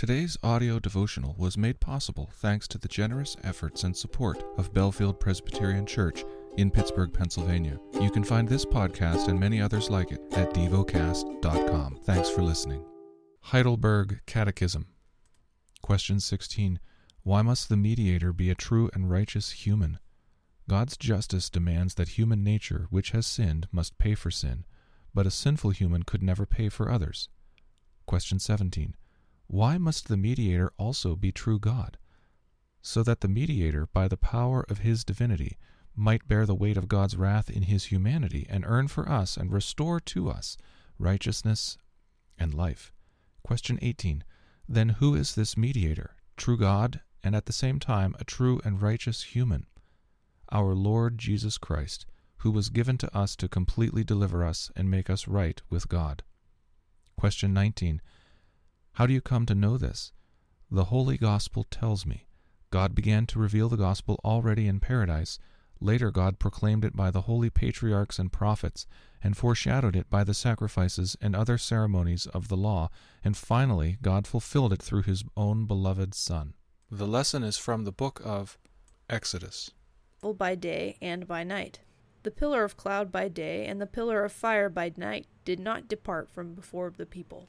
Today's audio devotional was made possible thanks to the generous efforts and support of Bellefield Presbyterian Church in Pittsburgh, Pennsylvania. You can find this podcast and many others like it at devocast.com. Thanks for listening. Heidelberg Catechism. Question 16. Why must the mediator be a true and righteous human? God's justice demands that human nature, which has sinned, must pay for sin, but a sinful human could never pay for others. Question 17. Why must the mediator also be true God? So that the mediator, by the power of his divinity, might bear the weight of God's wrath in his humanity and earn for us and restore to us righteousness and life. Question 18. Then who is this mediator? True God, and at the same time a true and righteous human. Our Lord Jesus Christ, who was given to us to completely deliver us and make us right with God. Question 19. How do you come to know this? The Holy Gospel tells me. God began to reveal the Gospel already in paradise. Later, God proclaimed it by the holy patriarchs and prophets, and foreshadowed it by the sacrifices and other ceremonies of the law, and finally, God fulfilled it through His own beloved Son. The lesson is from the book of Exodus. By day and by night. The pillar of cloud by day and the pillar of fire by night did not depart from before the people.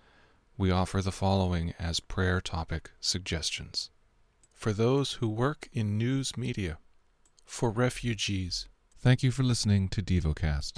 we offer the following as prayer topic suggestions. For those who work in news media, for refugees. Thank you for listening to DevoCast.